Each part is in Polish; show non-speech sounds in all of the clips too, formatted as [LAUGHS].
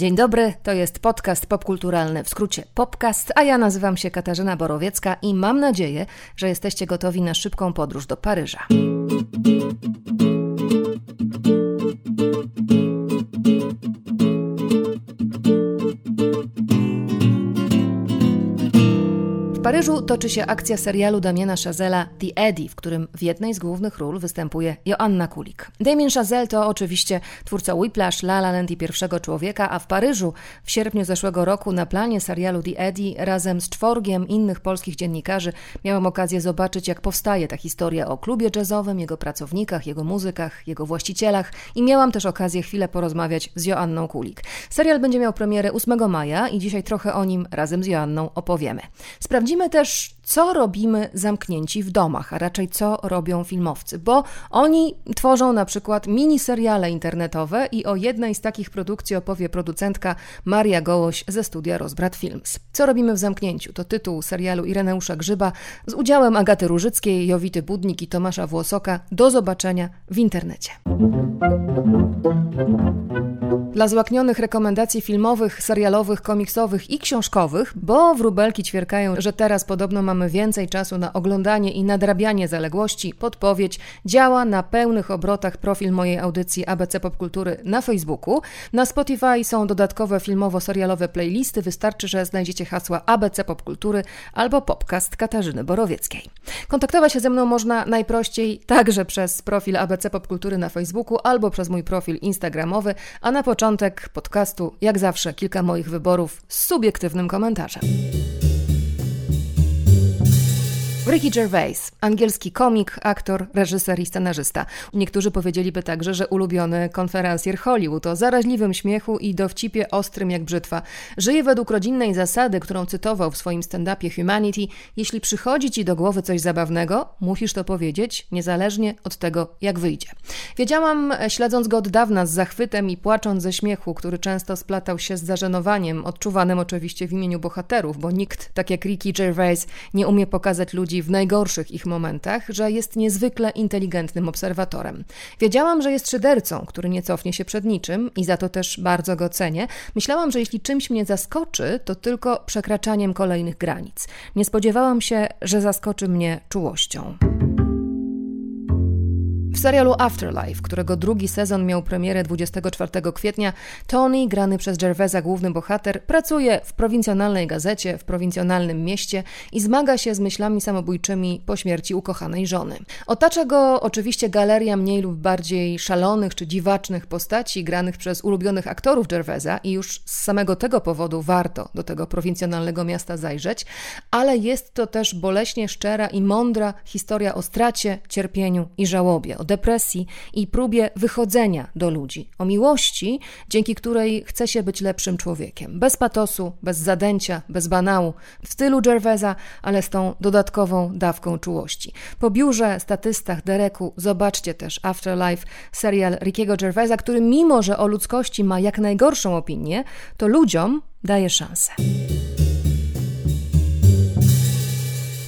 Dzień dobry, to jest podcast popkulturalny, w skrócie Popcast, a ja nazywam się Katarzyna Borowiecka i mam nadzieję, że jesteście gotowi na szybką podróż do Paryża. Paryżu toczy się akcja serialu Damiena Chazela The Eddie, w którym w jednej z głównych ról występuje Joanna Kulik. Damien Chazelle to oczywiście twórca Whiplash, La La Land i Pierwszego Człowieka, a w Paryżu w sierpniu zeszłego roku na planie serialu The Eddie razem z czworgiem innych polskich dziennikarzy miałam okazję zobaczyć, jak powstaje ta historia o klubie jazzowym, jego pracownikach, jego muzykach, jego właścicielach i miałam też okazję chwilę porozmawiać z Joanną Kulik. Serial będzie miał premierę 8 maja i dzisiaj trochę o nim razem z Joanną opowiemy. Sprawdzimy Sprawdzimy też, co robimy zamknięci w domach, a raczej co robią filmowcy, bo oni tworzą na przykład miniseriale internetowe i o jednej z takich produkcji opowie producentka Maria Gołoś ze studia Rozbrat Films. Co robimy w zamknięciu? To tytuł serialu Ireneusza Grzyba z udziałem Agaty Różyckiej, Jowity Budnik i Tomasza Włosoka. Do zobaczenia w internecie. Dla złaknionych rekomendacji filmowych, serialowych, komiksowych i książkowych, bo wróbelki ćwierkają, że teraz podobno mamy więcej czasu na oglądanie i nadrabianie zaległości, podpowiedź działa na pełnych obrotach profil mojej audycji ABC Popkultury na Facebooku. Na Spotify są dodatkowe filmowo-serialowe playlisty, wystarczy, że znajdziecie hasła ABC Popkultury albo podcast Katarzyny Borowieckiej. Kontaktować się ze mną można najprościej także przez profil ABC Popkultury na Facebooku albo przez mój profil instagramowy, a na początek podcastu, jak zawsze, kilka moich wyborów z subiektywnym komentarzem. Ricky Gervais, angielski komik, aktor, reżyser i scenarzysta. Niektórzy powiedzieliby także, że ulubiony konferencjer Hollywood o zaraźliwym śmiechu i dowcipie ostrym jak brzytwa. Żyje według rodzinnej zasady, którą cytował w swoim stand-upie Humanity. Jeśli przychodzi ci do głowy coś zabawnego, musisz to powiedzieć, niezależnie od tego, jak wyjdzie. Wiedziałam, śledząc go od dawna z zachwytem i płacząc ze śmiechu, który często splatał się z zażenowaniem, odczuwanym oczywiście w imieniu bohaterów, bo nikt, tak jak Ricky Gervais, nie umie pokazać ludzi w najgorszych ich momentach, że jest niezwykle inteligentnym obserwatorem. Wiedziałam, że jest szydercą, który nie cofnie się przed niczym i za to też bardzo go cenię. Myślałam, że jeśli czymś mnie zaskoczy, to tylko przekraczaniem kolejnych granic. Nie spodziewałam się, że zaskoczy mnie czułością. Serialu Afterlife, którego drugi sezon miał premierę 24 kwietnia, Tony, grany przez Gervaisa główny bohater, pracuje w prowincjonalnej gazecie, w prowincjonalnym mieście i zmaga się z myślami samobójczymi po śmierci ukochanej żony. Otacza go oczywiście galeria mniej lub bardziej szalonych czy dziwacznych postaci, granych przez ulubionych aktorów Gervaisa i już z samego tego powodu warto do tego prowincjonalnego miasta zajrzeć, ale jest to też boleśnie szczera i mądra historia o stracie, cierpieniu i żałobie depresji i próbie wychodzenia do ludzi, o miłości, dzięki której chce się być lepszym człowiekiem. Bez patosu, bez zadęcia, bez banału, w stylu Gervaisa, ale z tą dodatkową dawką czułości. Po biurze, statystach, Dereku zobaczcie też Afterlife, serial Rickiego Gervaisa, który mimo, że o ludzkości ma jak najgorszą opinię, to ludziom daje szansę.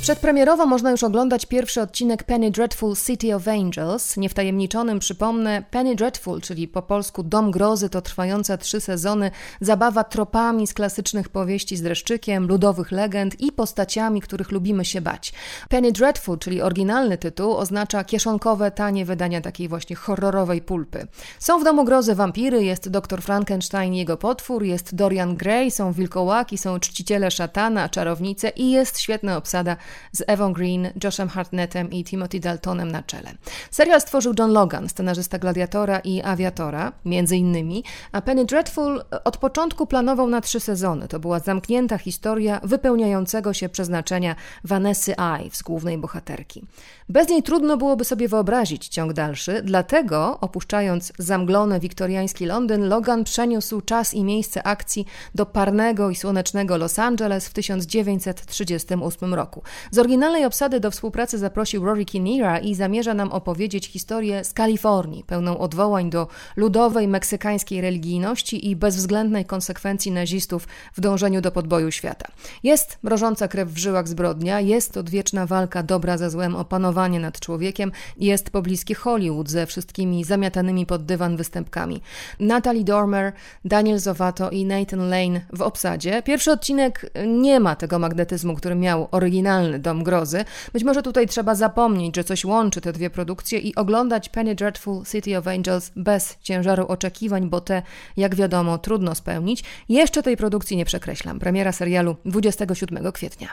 Przedpremierowo można już oglądać pierwszy odcinek Penny Dreadful City of Angels. Niewtajemniczonym przypomnę, Penny Dreadful, czyli po polsku Dom Grozy, to trwająca trzy sezony zabawa tropami z klasycznych powieści z dreszczykiem, ludowych legend i postaciami, których lubimy się bać. Penny Dreadful, czyli oryginalny tytuł, oznacza kieszonkowe, tanie wydania takiej właśnie horrorowej pulpy. Są w Domu Grozy wampiry, jest doktor Frankenstein i jego potwór, jest Dorian Gray, są wilkołaki, są czciciele szatana, czarownice i jest świetna obsada z Evon Green, Joshem Hartnettem i Timothy Daltonem na czele. Serial stworzył John Logan, scenarzysta Gladiatora i Aviatora, między innymi, a Penny Dreadful od początku planował na trzy sezony. To była zamknięta historia wypełniającego się przeznaczenia Vanessy Ives, głównej bohaterki. Bez niej trudno byłoby sobie wyobrazić ciąg dalszy, dlatego opuszczając zamglony wiktoriański Londyn, Logan przeniósł czas i miejsce akcji do parnego i słonecznego Los Angeles w 1938 roku. Z oryginalnej obsady do współpracy zaprosił Rory Kinneara i zamierza nam opowiedzieć historię z Kalifornii, pełną odwołań do ludowej meksykańskiej religijności i bezwzględnej konsekwencji nazistów w dążeniu do podboju świata. Jest mrożąca krew w żyłach zbrodnia, jest odwieczna walka dobra ze złem o panowanie nad człowiekiem, jest pobliski Hollywood ze wszystkimi zamiatanymi pod dywan występkami. Natalie Dormer, Daniel Zovato i Nathan Lane w obsadzie. Pierwszy odcinek nie ma tego magnetyzmu, który miał oryginalny Dom Grozy. Być może tutaj trzeba zapomnieć, że coś łączy te dwie produkcje i oglądać Penny Dreadful City of Angels bez ciężaru oczekiwań, bo te, jak wiadomo, trudno spełnić. Jeszcze tej produkcji nie przekreślam. Premiera serialu 27 kwietnia.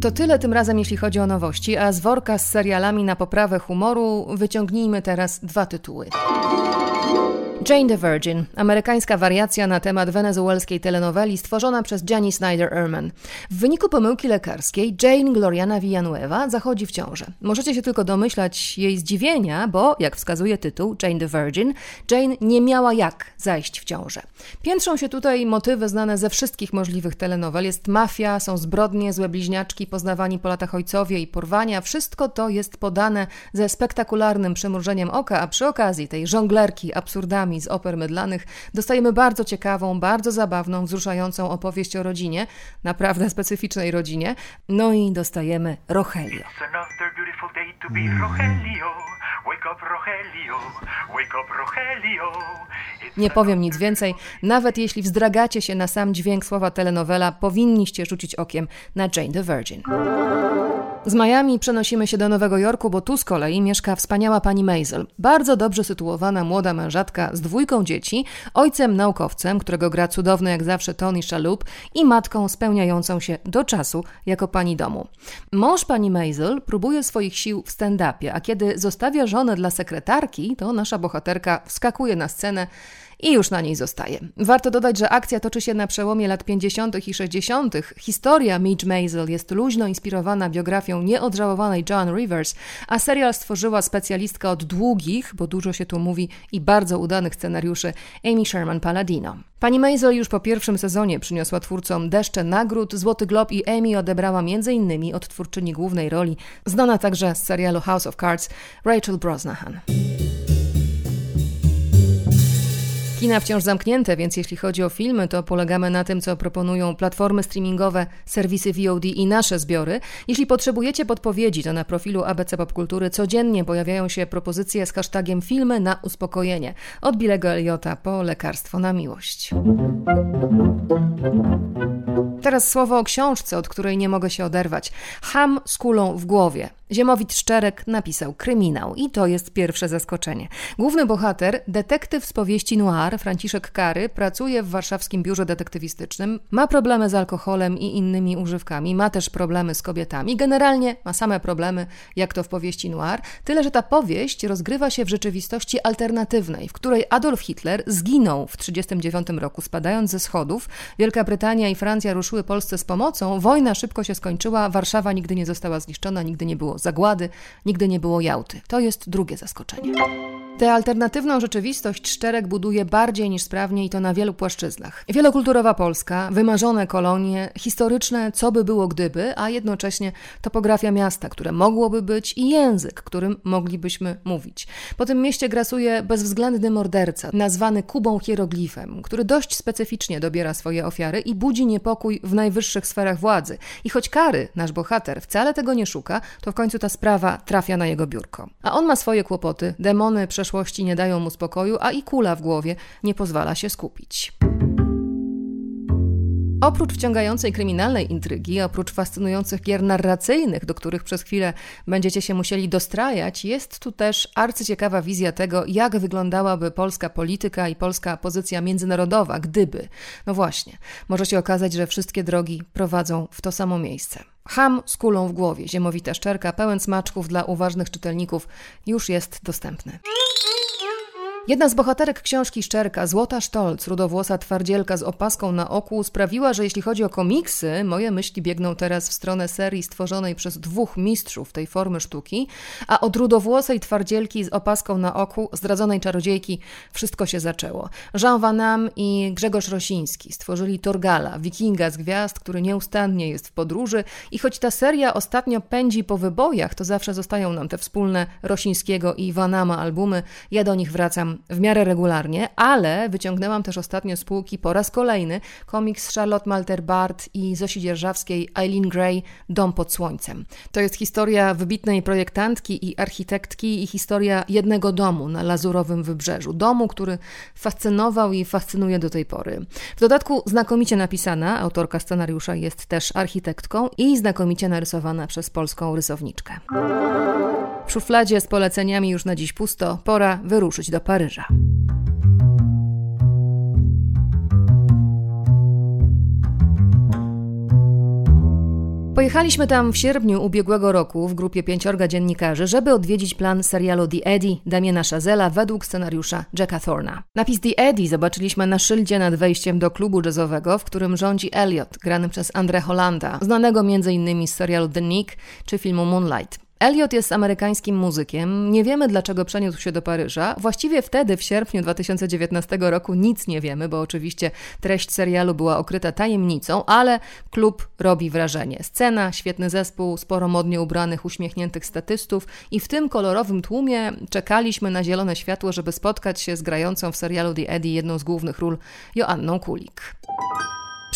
To tyle tym razem, jeśli chodzi o nowości, a z worka z serialami na poprawę humoru wyciągnijmy teraz dwa tytuły. Jane the Virgin, amerykańska wariacja na temat wenezuelskiej telenoweli stworzona przez Jenny Snyder-Erman. W wyniku pomyłki lekarskiej Jane Gloriana Villanueva zachodzi w ciążę. Możecie się tylko domyślać jej zdziwienia, bo, jak wskazuje tytuł Jane the Virgin, Jane nie miała jak zajść w ciążę. Piętrzą się tutaj motywy znane ze wszystkich możliwych telenowel. Jest mafia, są zbrodnie, złe bliźniaczki, poznawani po latach ojcowie i porwania. Wszystko to jest podane ze spektakularnym przymrużeniem oka, a przy okazji tej żonglerki absurdami z oper mydlanych dostajemy bardzo ciekawą, bardzo zabawną, wzruszającą opowieść o rodzinie, naprawdę specyficznej rodzinie. No i dostajemy Rogelio. Nie powiem nic więcej, nawet jeśli wzdragacie się na sam dźwięk słowa telenowela, powinniście rzucić okiem na Jane the Virgin. Z Miami przenosimy się do Nowego Jorku, bo tu z kolei mieszka wspaniała pani Maisel. Bardzo dobrze sytuowana młoda mężatka z dwójką dzieci, ojcem naukowcem, którego gra cudowny jak zawsze Tony Shalhoub i matką spełniającą się do czasu jako pani domu. Mąż pani Maisel próbuje swoich sił w stand-upie, a kiedy zostawia żonę dla sekretarki, to nasza bohaterka wskakuje na scenę i już na niej zostaje. Warto dodać, że akcja toczy się na przełomie lat 50. i 60. Historia Midge Maisel jest luźno inspirowana biografią nieodżałowanej Joan Rivers, a serial stworzyła specjalistka od długich, bo dużo się tu mówi, i bardzo udanych scenariuszy Amy Sherman Palladino. Pani Maisel już po pierwszym sezonie przyniosła twórcom deszcze nagród, Złoty Glob i Emmy odebrała m.in. od twórczyni głównej roli, znana także z serialu House of Cards, Rachel Brosnahan. Kina wciąż zamknięte, więc jeśli chodzi o filmy, to polegamy na tym, co proponują platformy streamingowe, serwisy VOD i nasze zbiory. Jeśli potrzebujecie podpowiedzi, to na profilu ABC Popkultury codziennie pojawiają się propozycje z hashtagiem filmy na uspokojenie. Od Bilego Eliota po lekarstwo na miłość. Teraz słowo o książce, od której nie mogę się oderwać. Ham z kulą w głowie. Ziemowit Szczerek napisał kryminał i to jest pierwsze zaskoczenie. Główny bohater, detektyw z powieści noir, Franciszek Kary, pracuje w warszawskim biurze detektywistycznym, ma problemy z alkoholem i innymi używkami, ma też problemy z kobietami, generalnie ma same problemy, jak to w powieści noir, tyle że ta powieść rozgrywa się w rzeczywistości alternatywnej, w której Adolf Hitler zginął w 1939 roku, spadając ze schodów, Wielka Brytania i Francja ruszyły Polsce z pomocą, wojna szybko się skończyła, Warszawa nigdy nie została zniszczona, nigdy nie było zagłady, nigdy nie było Jałty. To jest drugie zaskoczenie. Tę alternatywną rzeczywistość Szczerek buduje bardziej niż sprawnie i to na wielu płaszczyznach. Wielokulturowa Polska, wymarzone kolonie, historyczne co by było gdyby, a jednocześnie topografia miasta, które mogłoby być i język, którym moglibyśmy mówić. Po tym mieście grasuje bezwzględny morderca, nazwany Kubą Hieroglifem, który dość specyficznie dobiera swoje ofiary i budzi niepokój w najwyższych sferach władzy. I choć Kary, nasz bohater, wcale tego nie szuka, to w końcu ta sprawa trafia na jego biurko. A on ma swoje kłopoty, demony przeszło przeszłości nie dają mu spokoju, a i kula w głowie nie pozwala się skupić. Oprócz wciągającej kryminalnej intrygi, oprócz fascynujących gier narracyjnych, do których przez chwilę będziecie się musieli dostrajać, jest tu też arcyciekawa wizja tego, jak wyglądałaby polska polityka i polska pozycja międzynarodowa, gdyby. No właśnie, może się okazać, że wszystkie drogi prowadzą w to samo miejsce. Ham z kulą w głowie, ziemowita szczerka, pełen smaczków dla uważnych czytelników, już jest dostępny. Jedna z bohaterek książki Szczerka, Złota Sztolc, rudowłosa twardzielka z opaską na oku, sprawiła, że jeśli chodzi o komiksy, moje myśli biegną teraz w stronę serii stworzonej przez dwóch mistrzów tej formy sztuki, a od rudowłosej twardzielki z opaską na oku, zdradzonej czarodziejki, wszystko się zaczęło. Jean Van Am i Grzegorz Rosiński stworzyli Torgala, wikinga z gwiazd, który nieustannie jest w podróży i choć ta seria ostatnio pędzi po wybojach, to zawsze zostają nam te wspólne Rosińskiego i Vanama albumy. Ja do nich wracam w miarę regularnie, ale wyciągnęłam też ostatnio z półki po raz kolejny komiks Charlotte Malter-Bart i Zosi Dzierżawskiej Eileen Gray Dom pod słońcem. To jest historia wybitnej projektantki i architektki i historia jednego domu na Lazurowym Wybrzeżu. Domu, który fascynował i fascynuje do tej pory. W dodatku znakomicie napisana, autorka scenariusza jest też architektką i znakomicie narysowana przez polską rysowniczkę. W szufladzie z poleceniami już na dziś pusto, pora wyruszyć do Paryża. Pojechaliśmy tam w sierpniu ubiegłego roku w grupie pięciorga dziennikarzy, żeby odwiedzić plan serialu The Eddie Damiena Chazela według scenariusza Jacka Thorna. Napis The Eddie zobaczyliśmy na szyldzie nad wejściem do klubu jazzowego, w którym rządzi Elliot, grany przez Andre Hollanda, znanego m.in. z serialu The Nick czy filmu Moonlight. Elliot jest amerykańskim muzykiem. Nie wiemy, dlaczego przeniósł się do Paryża. Właściwie wtedy, w sierpniu 2019 roku, nic nie wiemy, bo oczywiście treść serialu była okryta tajemnicą, ale klub robi wrażenie. Scena, świetny zespół, sporo modnie ubranych, uśmiechniętych statystów i w tym kolorowym tłumie czekaliśmy na zielone światło, żeby spotkać się z grającą w serialu The Eddie jedną z głównych ról Joanną Kulik.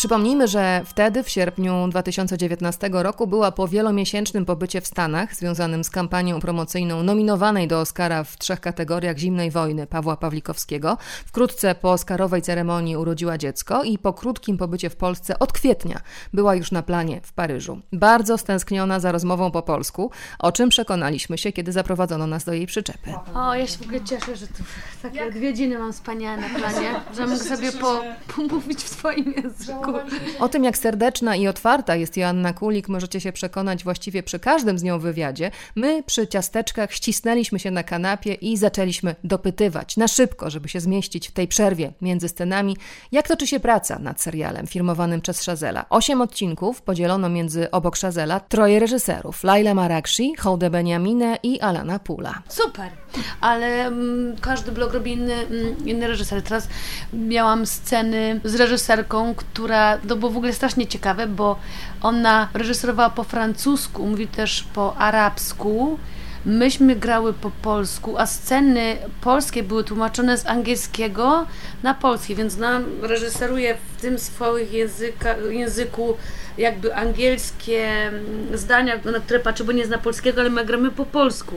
Przypomnijmy, że wtedy, w sierpniu 2019 roku, była po wielomiesięcznym pobycie w Stanach, związanym z kampanią promocyjną nominowanej do Oscara w trzech kategoriach zimnej wojny Pawła Pawlikowskiego. Wkrótce po Oscarowej ceremonii urodziła dziecko i po krótkim pobycie w Polsce od kwietnia była już na planie w Paryżu. Bardzo stęskniona za rozmową po polsku, o czym przekonaliśmy się, kiedy zaprowadzono nas do jej przyczepy. O, ja się w ogóle cieszę, że tu takie odwiedziny mam wspaniałe na planie, że mogę sobie po, pomówić w swoim języku. O tym, jak serdeczna i otwarta jest Joanna Kulik, możecie się przekonać właściwie przy każdym z nią wywiadzie. My przy ciasteczkach ścisnęliśmy się na kanapie i zaczęliśmy dopytywać na szybko, żeby się zmieścić w tej przerwie między scenami, jak toczy się praca nad serialem firmowanym przez Szazela. Osiem odcinków podzielono między obok Szazela troje reżyserów: Laila Marakshi, Hołdę Beniaminę i Alana Pula. Super, ale mm, każdy blog robi inny, mm, inny reżyser. Teraz miałam sceny z reżyserką, która to było w ogóle strasznie ciekawe, bo ona reżyserowała po francusku, mówi też po arabsku. Myśmy grały po polsku, a sceny polskie były tłumaczone z angielskiego na polski, więc ona reżyseruje w tym swoich języka, języku jakby angielskie mm, zdania, na które patrzy, bo nie zna polskiego, ale my gramy po polsku.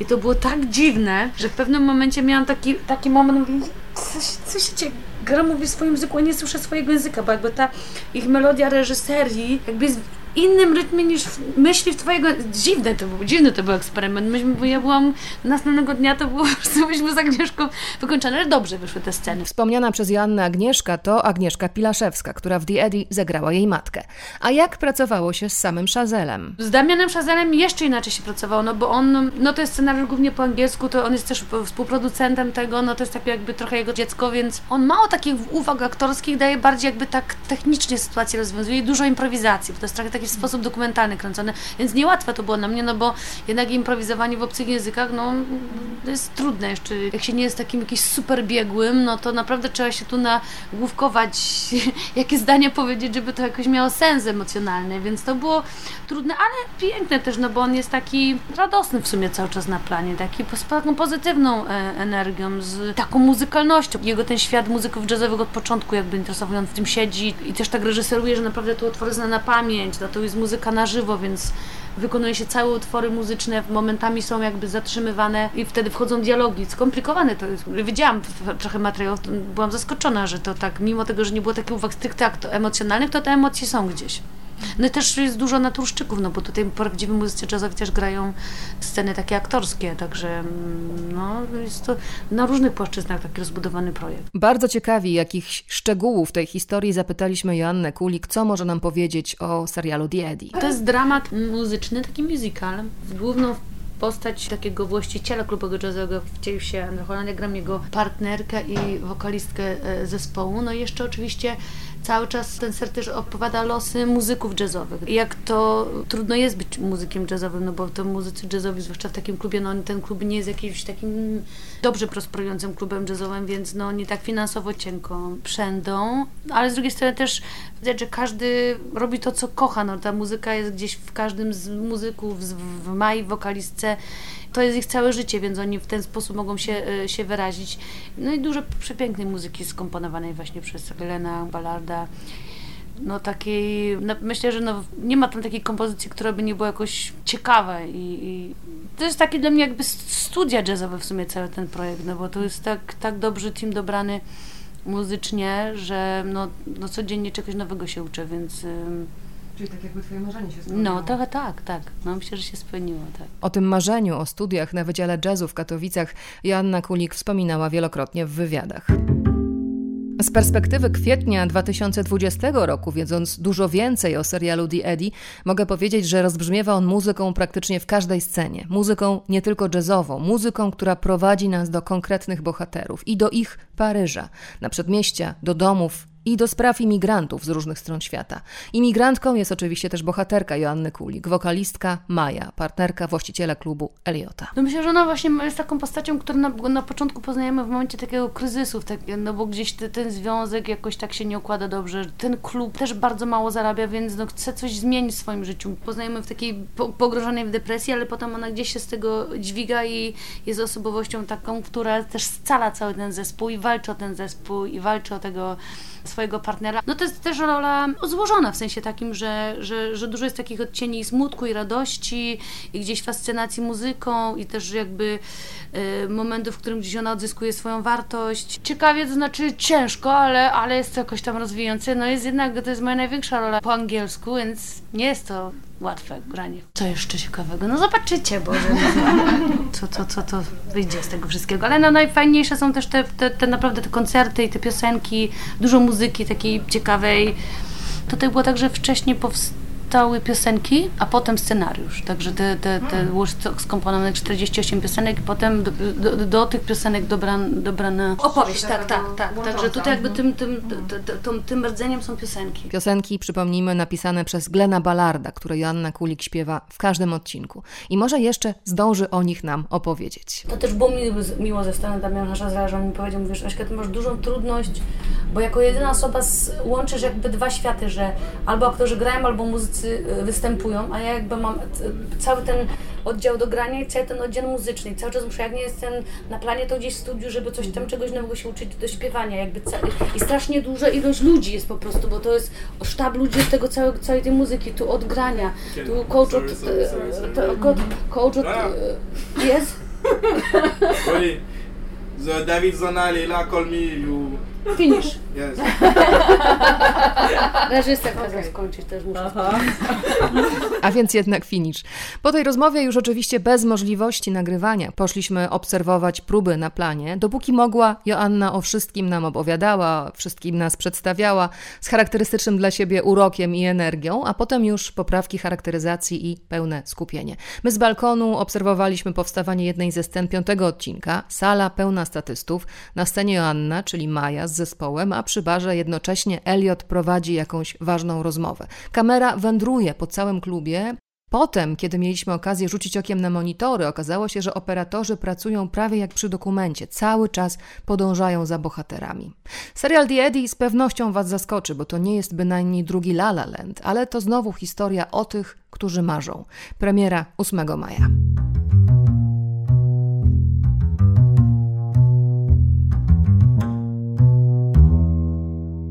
I to było tak dziwne, że w pewnym momencie miałam taki, taki moment, mówię, co, się dzieje? gra mówi w swoim języku, a nie słyszę swojego języka, bo jakby ta ich melodia reżyserii jakby jest innym rytmie niż myśli w twojego... Dziwne to był, dziwny to był eksperyment. Myśmy, bo ja byłam następnego dnia, to było, [LAUGHS] byliśmy z Agnieszką wykończone, ale dobrze wyszły te sceny. Wspomniana przez Joannę Agnieszka to Agnieszka Pilaszewska, która w The Eddie zagrała jej matkę. A jak pracowało się z samym Szazelem? Z Damianem Szazelem jeszcze inaczej się pracowało, no bo on, no to jest scenariusz głównie po angielsku, to on jest też współproducentem tego, no to jest tak jakby trochę jego dziecko, więc on mało takich uwag aktorskich, daje bardziej jakby tak technicznie sytuację rozwiązuje dużo improwizacji, bo to jest trochę taki w sposób dokumentalny kręcony, więc niełatwe to było na mnie, no bo jednak improwizowanie w obcych językach, no jest trudne jeszcze. Jak się nie jest takim jakimś super biegłym, no to naprawdę trzeba się tu nagłówkować, [LAUGHS] jakie zdania powiedzieć, żeby to jakoś miało sens emocjonalny, więc to było trudne, ale piękne też, no bo on jest taki radosny w sumie cały czas na planie, taki z taką pozytywną e, energią, z taką muzykalnością. Jego ten świat muzyków jazzowych od początku jakby interesował, on w tym siedzi i też tak reżyseruje, że naprawdę tu utwory zna na pamięć, no to jest muzyka na żywo, więc wykonuje się całe utwory muzyczne, momentami są jakby zatrzymywane i wtedy wchodzą dialogi. Skomplikowane to jest. Widziałam trochę materiałów, byłam zaskoczona, że to tak, mimo tego, że nie było takich uwag stricte emocjonalnych, to te emocje są gdzieś. No i też jest dużo naturszczyków, no bo tutaj prawdziwi muzycy jazzowi też grają sceny takie aktorskie, także mm, no, jest to na różnych płaszczyznach taki rozbudowany projekt. Bardzo ciekawi, jakich szczegółów tej historii zapytaliśmy Joannę Kulik, co może nam powiedzieć o serialu The Eddie. To jest dramat muzyczny, taki musical. Główną postać takiego właściciela klubu jazzowego wcielił się Andrzej Holland, ja gram jego partnerkę i wokalistkę e, zespołu. No i jeszcze oczywiście cały czas ten ser też opowiada losy muzyków jazzowych. Jak to trudno jest być muzykiem jazzowym, no bo to muzycy jazzowi, zwłaszcza w takim klubie, no ten klub nie jest jakimś takim dobrze prosperującym klubem jazzowym, więc no nie tak finansowo cienko przędą, ale z drugiej strony też widać, że każdy robi to, co kocha, no ta muzyka jest gdzieś w każdym z muzyków, w Mai, wokalistce, to jest ich całe życie, więc oni w ten sposób mogą się, e, się wyrazić. No i dużo przepięknej muzyki skomponowanej właśnie przez Helena Ballarda. No takiej, no myślę, że no, nie ma tam takiej kompozycji, która by nie była jakoś ciekawa i, i to jest taki dla mnie jakby studia jazzowe w sumie cały ten projekt, no bo to jest tak, tak dobrze team dobrany muzycznie, że no, no codziennie czegoś nowego się uczę, więc... Czyli tak jakby twoje marzenie się spełniło. No, tak, tak, tak. No, myślę, że się spełniło, tak. O tym marzeniu, o studiach na Wydziale Jazzu w Katowicach Joanna Kulik wspominała wielokrotnie w wywiadach. Z perspektywy kwietnia 2020 roku, wiedząc dużo więcej o serialu The Eddie, mogę powiedzieć, że rozbrzmiewa on muzyką praktycznie w każdej scenie. Muzyką nie tylko jazzową, muzyką, która prowadzi nas do konkretnych bohaterów i do ich Paryża, na przedmieścia, do domów, i do spraw imigrantów z różnych stron świata. Imigrantką jest oczywiście też bohaterka Joanny Kulik, wokalistka Maja, partnerka właściciela klubu Eliota. No myślę, że ona właśnie jest taką postacią, którą na, na początku poznajemy w momencie takiego kryzysu, tak, no bo gdzieś ten związek jakoś tak się nie układa dobrze. Ten klub też bardzo mało zarabia, więc no chce coś zmienić w swoim życiu. Poznajemy w takiej po, pogrążonej w depresji, ale potem ona gdzieś się z tego dźwiga i jest osobowością taką, która też scala cały ten zespół i walczy o ten zespół i walczy o tego swojego partnera. No to jest też rola złożona w sensie takim, że, że, że dużo jest takich odcieni smutku i radości i gdzieś fascynacji muzyką i też jakby y, momentów, w którym gdzieś ona odzyskuje swoją wartość. Ciekawie, to znaczy ciężko, ale, ale jest to jakoś tam rozwijające. No jest jednak, to jest moja największa rola po angielsku, więc nie jest to łatwe granie. Co jeszcze ciekawego? No zobaczycie, bo [LAUGHS] co, co, co to wyjdzie z tego wszystkiego. Ale no najfajniejsze są też te, te, te naprawdę te koncerty i te piosenki, dużo muzyki takiej ciekawej. Tutaj było tak, że wcześniej powstało powstały piosenki, a potem scenariusz. Także te, te, te było skomponowane 48 piosenek i potem do, do, do tych piosenek dobran, dobrana opowieść. Tak, tak, tak. Także tutaj jakby tym, tym, tym, tym rdzeniem są piosenki. Piosenki, przypomnijmy, napisane przez Glena Ballarda, które Joanna Kulik śpiewa w każdym odcinku. I może jeszcze zdąży o nich nam opowiedzieć. To też było miło, miło ze strony Damiana Szazra, że on mi powiedział, mówisz, Aśka, ty masz dużą trudność, bo jako jedyna osoba z, łączysz jakby dwa światy, że albo aktorzy grają, albo muzycy Y, występują, a ja jakby mam cały ten oddział do grania i cały ten oddział muzyczny. I cały czas muszę, jak nie jestem na planie, to gdzieś w studiu, żeby coś tam czegoś nowego się uczyć do śpiewania. Jakby I strasznie duża ilość ludzi jest po prostu, bo to jest sztab ludzi od tego całego, całej tej muzyki, tu od grania, tu coach od... Coach od... Jest? [LAUGHS] David Zonali, la call me, you Finish. Yes. [LAUGHS] Reżyser okay. skończyć też muszę. [LAUGHS] A więc jednak finish. Po tej rozmowie już oczywiście bez możliwości nagrywania poszliśmy obserwować próby na planie. Dopóki mogła, Joanna o wszystkim nam opowiadała, wszystkim nas przedstawiała z charakterystycznym dla siebie urokiem i energią, a potem już poprawki charakteryzacji i pełne skupienie. My z balkonu obserwowaliśmy powstawanie jednej ze scen piątego odcinka, sala pełna statystów, na scenie Joanna, czyli Maja z zespołem, a przy barze jednocześnie Elliot prowadzi jakąś ważną rozmowę. Kamera wędruje po całym klubie, Potem, kiedy mieliśmy okazję rzucić okiem na monitory, okazało się, że operatorzy pracują prawie jak przy dokumencie, cały czas podążają za bohaterami. Serial The Eddie z pewnością Was zaskoczy, bo to nie jest bynajmniej drugi La La Land, ale to znowu historia o tych, którzy marzą. Premiera 8 maja.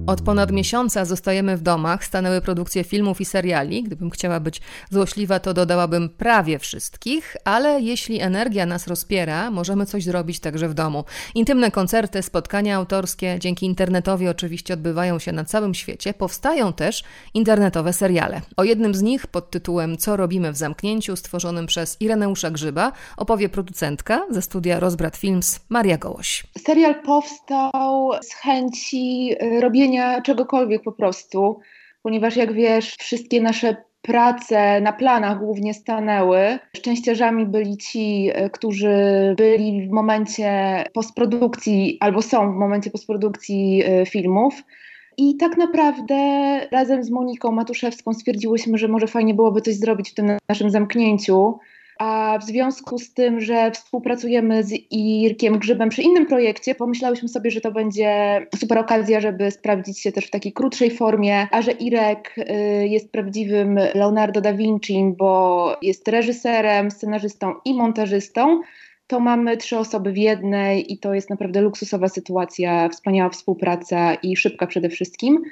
Od ponad miesiąca zostajemy w domach, stanęły produkcje filmów i seriali. Gdybym chciała być złośliwa, to dodałabym prawie wszystkich, ale jeśli energia nas rozpiera, możemy coś zrobić także w domu. Intymne koncerty, spotkania autorskie, dzięki internetowi oczywiście odbywają się na całym świecie. Powstają też internetowe seriale. O jednym z nich pod tytułem Co robimy w zamknięciu, stworzonym przez Ireneusza Grzyba, opowie producentka ze studia Rozbrat Films Maria Gołoś. Serial powstał z chęci robienia robienia czegokolwiek po prostu, ponieważ jak wiesz, wszystkie nasze prace na planach głównie stanęły. Szczęściarzami byli ci, e, którzy byli w momencie postprodukcji albo są w momencie postprodukcji e, filmów. I tak naprawdę razem z Moniką Matuszewską stwierdziłyśmy, że może fajnie byłoby coś zrobić w tym naszym zamknięciu. A w związku z tym, że współpracujemy z Irkiem Grzybem przy innym projekcie, pomyślałyśmy sobie, że to będzie super okazja, żeby sprawdzić się też w takiej krótszej formie, a że Irek y, jest prawdziwym Leonardo da Vinci, bo jest reżyserem, scenarzystą i montażystą, to mamy trzy osoby w jednej i to jest naprawdę luksusowa sytuacja, wspaniała współpraca i szybka przede wszystkim.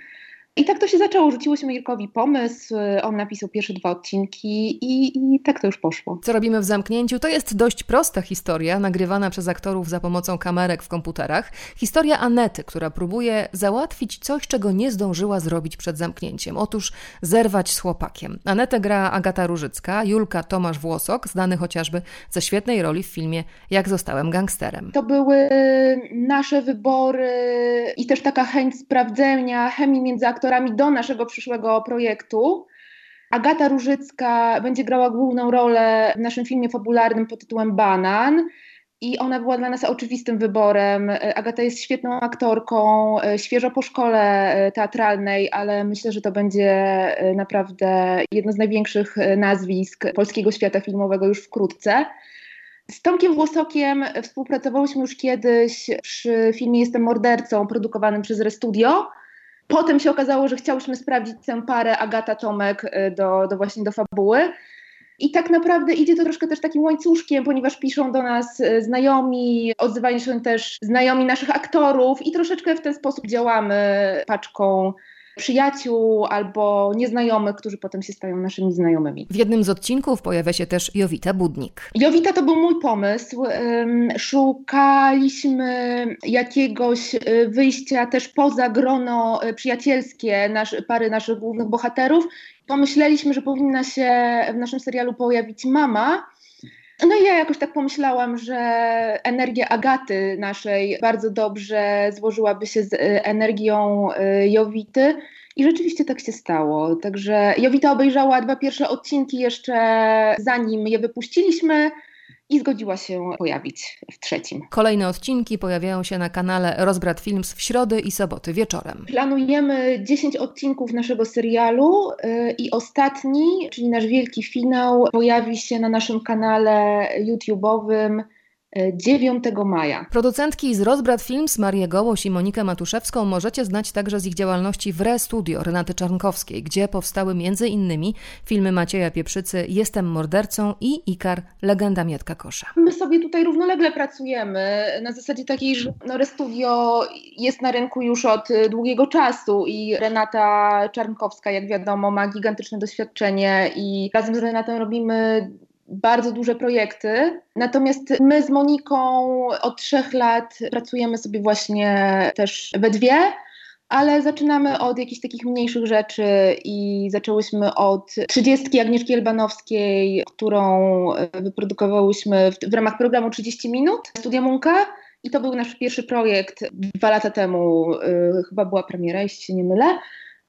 I tak to się zaczęło. Rzuciłyśmy Irkowi pomysł, on napisał pierwsze dwa odcinki i, i, tak to już poszło. Co robimy w zamknięciu? To jest dość prosta historia, nagrywana przez aktorów za pomocą kamerek w komputerach. Historia Anety, która próbuje załatwić coś, czego nie zdążyła zrobić przed zamknięciem. Otóż zerwać z chłopakiem. Anetę gra Agata Różycka, Julka Tomasz Włosok, znany chociażby ze świetnej roli w filmie Jak zostałem gangsterem. To były nasze wybory i też taka chęć sprawdzenia chemii między aktorami aktorami do naszego przyszłego projektu. Agata Różycka będzie grała główną rolę w naszym filmie fabularnym pod tytułem Banan. I ona była dla nas oczywistym wyborem. Agata jest świetną aktorką, świeżo po szkole teatralnej, ale myślę, że to będzie naprawdę jedno z największych nazwisk polskiego świata filmowego już wkrótce. Z Tomkiem Włosokiem współpracowałyśmy już kiedyś przy filmie Jestem mordercą, produkowanym przez Restudio. Potem się okazało, że chciałyśmy sprawdzić tę parę Agata Tomek y, do, do właśnie do fabuły. I tak naprawdę idzie to troszkę też takim łańcuszkiem, ponieważ piszą do nas y, znajomi, odzywają się też znajomi naszych aktorów i troszeczkę w ten sposób działamy paczką przyjaciół albo nieznajomych, którzy potem się stają naszymi znajomymi. W jednym z odcinków pojawia się też Jowita Budnik. Jowita to był mój pomysł. Szukaliśmy jakiegoś y, wyjścia też poza grono y, przyjacielskie nasz, pary naszych głównych bohaterów. Pomyśleliśmy, że powinna się w naszym serialu pojawić mama. No i ja jakoś tak pomyślałam, że energia Agaty naszej bardzo dobrze złożyłaby się z y, energią y, Jowity. I rzeczywiście tak się stało. Także Jowita obejrzała dwa pierwsze odcinki jeszcze zanim je wypuściliśmy i zgodziła się pojawić w trzecim. Kolejne odcinki pojawiają się na kanale Rozbrat Films w środę i soboty wieczorem. Planujemy 10 odcinków naszego serialu yy, i ostatni, czyli nasz wielki finał, pojawi się na naszym kanale YouTube'owym 9 maja. Producentki z Rozbrat Films, Marię Gołoś i Monikę Matuszewską możecie znać także z ich działalności w Re Studio Renaty Czarnkowskiej, gdzie powstały m.in. filmy Macieja Pieprzycy Jestem mordercą i Ikar Legenda Mietka Kosza. My sobie tutaj równolegle pracujemy na zasadzie takiej, że no Re Studio jest na rynku już od długiego czasu i Renata Czarnkowska, jak wiadomo, ma gigantyczne doświadczenie i razem z Renatą robimy bardzo duże projekty. Natomiast my z Moniką od trzech lat pracujemy sobie właśnie też we dwie ale zaczynamy od jakichś takich mniejszych rzeczy i zaczęłyśmy od trzydziestki Agnieszki Elbanowskiej, którą wyprodukowałyśmy w, w, ramach programu 30 minut Studia Munka i to był nasz pierwszy projekt dwa lata temu, yy, chyba była premiera, jeśli się nie mylę.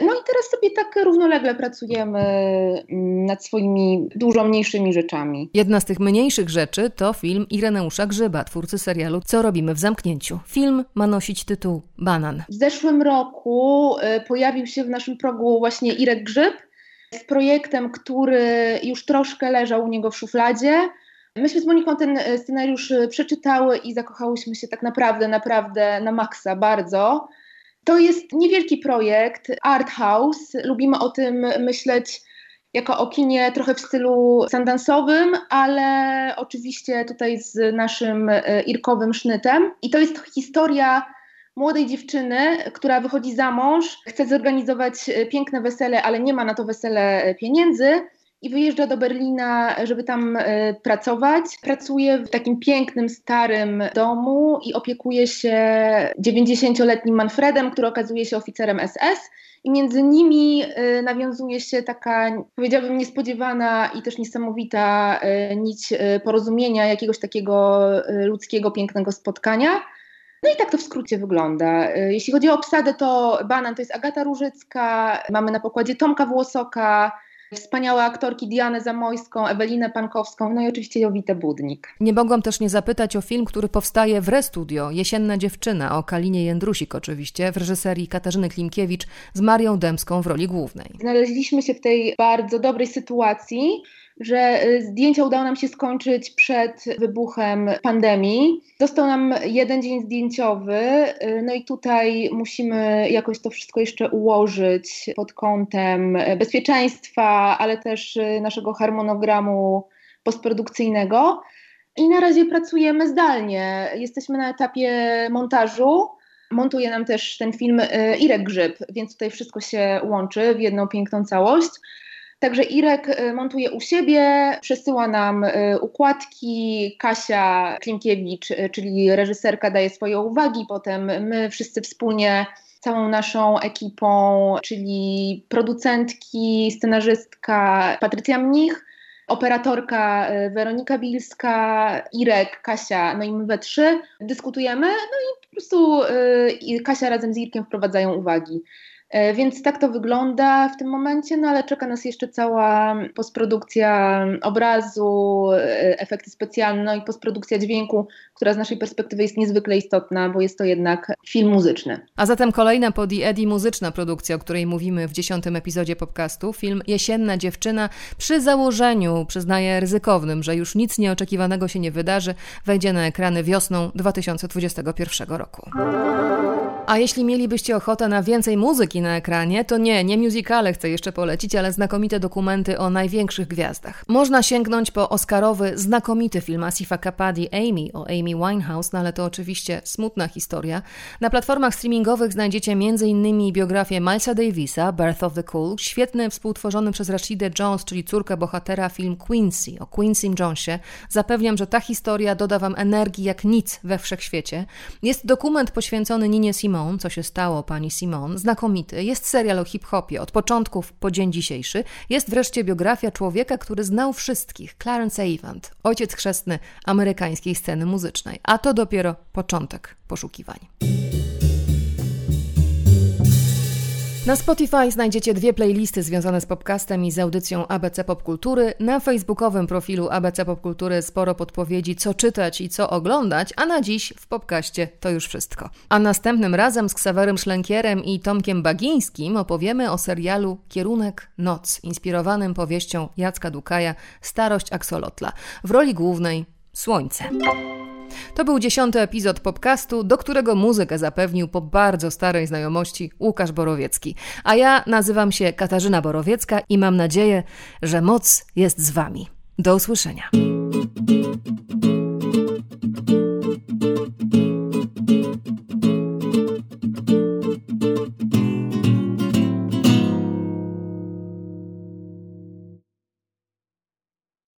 No i teraz sobie tak równolegle pracujemy mm, nad swoimi dużo mniejszymi rzeczami. Jedna z tych mniejszych rzeczy to film Ireneusza Grzyba, twórcy serialu Co robimy w zamknięciu. Film ma nosić tytuł Banan. W zeszłym roku y, pojawił się w naszym progu właśnie Irek Grzyb z projektem, który już troszkę leżał u niego w szufladzie. Myśmy z Moniką ten y, scenariusz y, przeczytały i zakochałyśmy się tak naprawdę, naprawdę na maksa bardzo. To jest niewielki projekt, art house. Lubimy o tym myśleć jako o kinie trochę w stylu sandansowym, ale oczywiście tutaj z naszym e, irkowym sznytem. I to jest historia młodej dziewczyny, która wychodzi za mąż, chce zorganizować e, piękne wesele, ale nie ma na to wesele e, pieniędzy i wyjeżdża do Berlina, żeby tam y, pracować. Pracuje w takim pięknym, starym domu i opiekuje się 90-letnim Manfredem, który okazuje się oficerem SS. I między nimi y, nawiązuje się taka, powiedziałabym, niespodziewana i też niesamowita y, nić porozumienia, jakiegoś takiego ludzkiego, pięknego spotkania. No i tak to w skrócie wygląda. Jeśli chodzi o obsadę, to Banan to jest Agata Różycka, mamy na pokładzie Tomka Włosoka, wspaniałe aktorki Dianę Zamojską, Ewelinę Pankowską, no i oczywiście Jowitę Budnik. Nie mogłam też nie zapytać o film, który powstaje w Restudio, Jesienna dziewczyna, o Kalinie Jędrusik oczywiście, w reżyserii Katarzyny Klimkiewicz z Marią Dębską w roli głównej. Znaleźliśmy się w tej bardzo dobrej sytuacji, że y, zdjęcia udało nam się skończyć przed wybuchem pandemii. Został nam jeden dzień zdjęciowy, y, no i tutaj musimy jakoś to wszystko jeszcze ułożyć pod kątem bezpieczeństwa, ale też y, naszego harmonogramu postprodukcyjnego. I na razie pracujemy zdalnie. Jesteśmy na etapie montażu. Montuje nam też ten film Irek Grzyb, więc tutaj wszystko się łączy w jedną piękną całość. Także Irek y, montuje u siebie, przesyła nam y, układki, Kasia Klimkiewicz, y, czyli reżyserka, daje swoje uwagi, potem my wszyscy wspólnie całą naszą ekipą, czyli producentki, scenarzystka Patrycja Mnich, operatorka Weronika Bilska, Irek, Kasia, no i my we trzy dyskutujemy, no i po prostu Kasia razem z Irkiem wprowadzają uwagi. E, więc tak to wygląda w tym momencie, no ale czeka nas jeszcze cała postprodukcja obrazu, e, efekty specjalne no i postprodukcja dźwięku, która z naszej perspektywy jest niezwykle istotna, bo jest to jednak film muzyczny. A zatem kolejna po The Eddie muzyczna produkcja, o której mówimy w dziesiątym epizodzie podcastu, film Jesienna dziewczyna przy założeniu, przyznaję ryzykownym, że już nic nieoczekiwanego się nie wydarzy, wejdzie na ekrany wiosną 2021 roku. A jeśli mielibyście ochotę na więcej muzyki na ekranie, to nie, nie musicale chcę jeszcze polecić, ale znakomite dokumenty o największych gwiazdach. Można sięgnąć po Oscarowy znakomity film Asifa Kapadi Amy o Amy Winehouse, no ale to oczywiście smutna historia. Na platformach streamingowych znajdziecie m.in. biografię Milesa Davisa, Birth of the Cool, świetny współtworzony przez Rashidę Jones, czyli córkę bohatera film Quincy o Quincy Jonesie. Zapewniam, że ta historia doda wam energii jak nic we wszechświecie. Jest dokument poświęcony Ninie Simon Simon, co się stało pani Simon, znakomity. Jest serial o hip-hopie od początków po dzień dzisiejszy. Jest wreszcie biografia człowieka, który znał wszystkich, Clarence Avant, ojciec chrzestny amerykańskiej sceny muzycznej. A to dopiero początek poszukiwań. Na Spotify znajdziecie dwie playlisty związane z podcastem i z audycją ABC Popkultury. Na facebookowym profilu ABC Popkultury sporo podpowiedzi, co czytać i co oglądać, a na dziś w podcaście to już wszystko. A następnym razem z Ksawerym Szlenkierem i Tomkiem Bagińskim opowiemy o serialu Kierunek Noc, inspirowanym powieścią Jacka Dukaja Starość Aksolotla. W roli głównej Słońce. To był dziesiąty epizod podcastu, do którego muzykę zapewnił po bardzo starej znajomości Łukasz Borowiecki. A ja nazywam się Katarzyna Borowiecka i mam nadzieję, że moc jest z Wami. Do usłyszenia.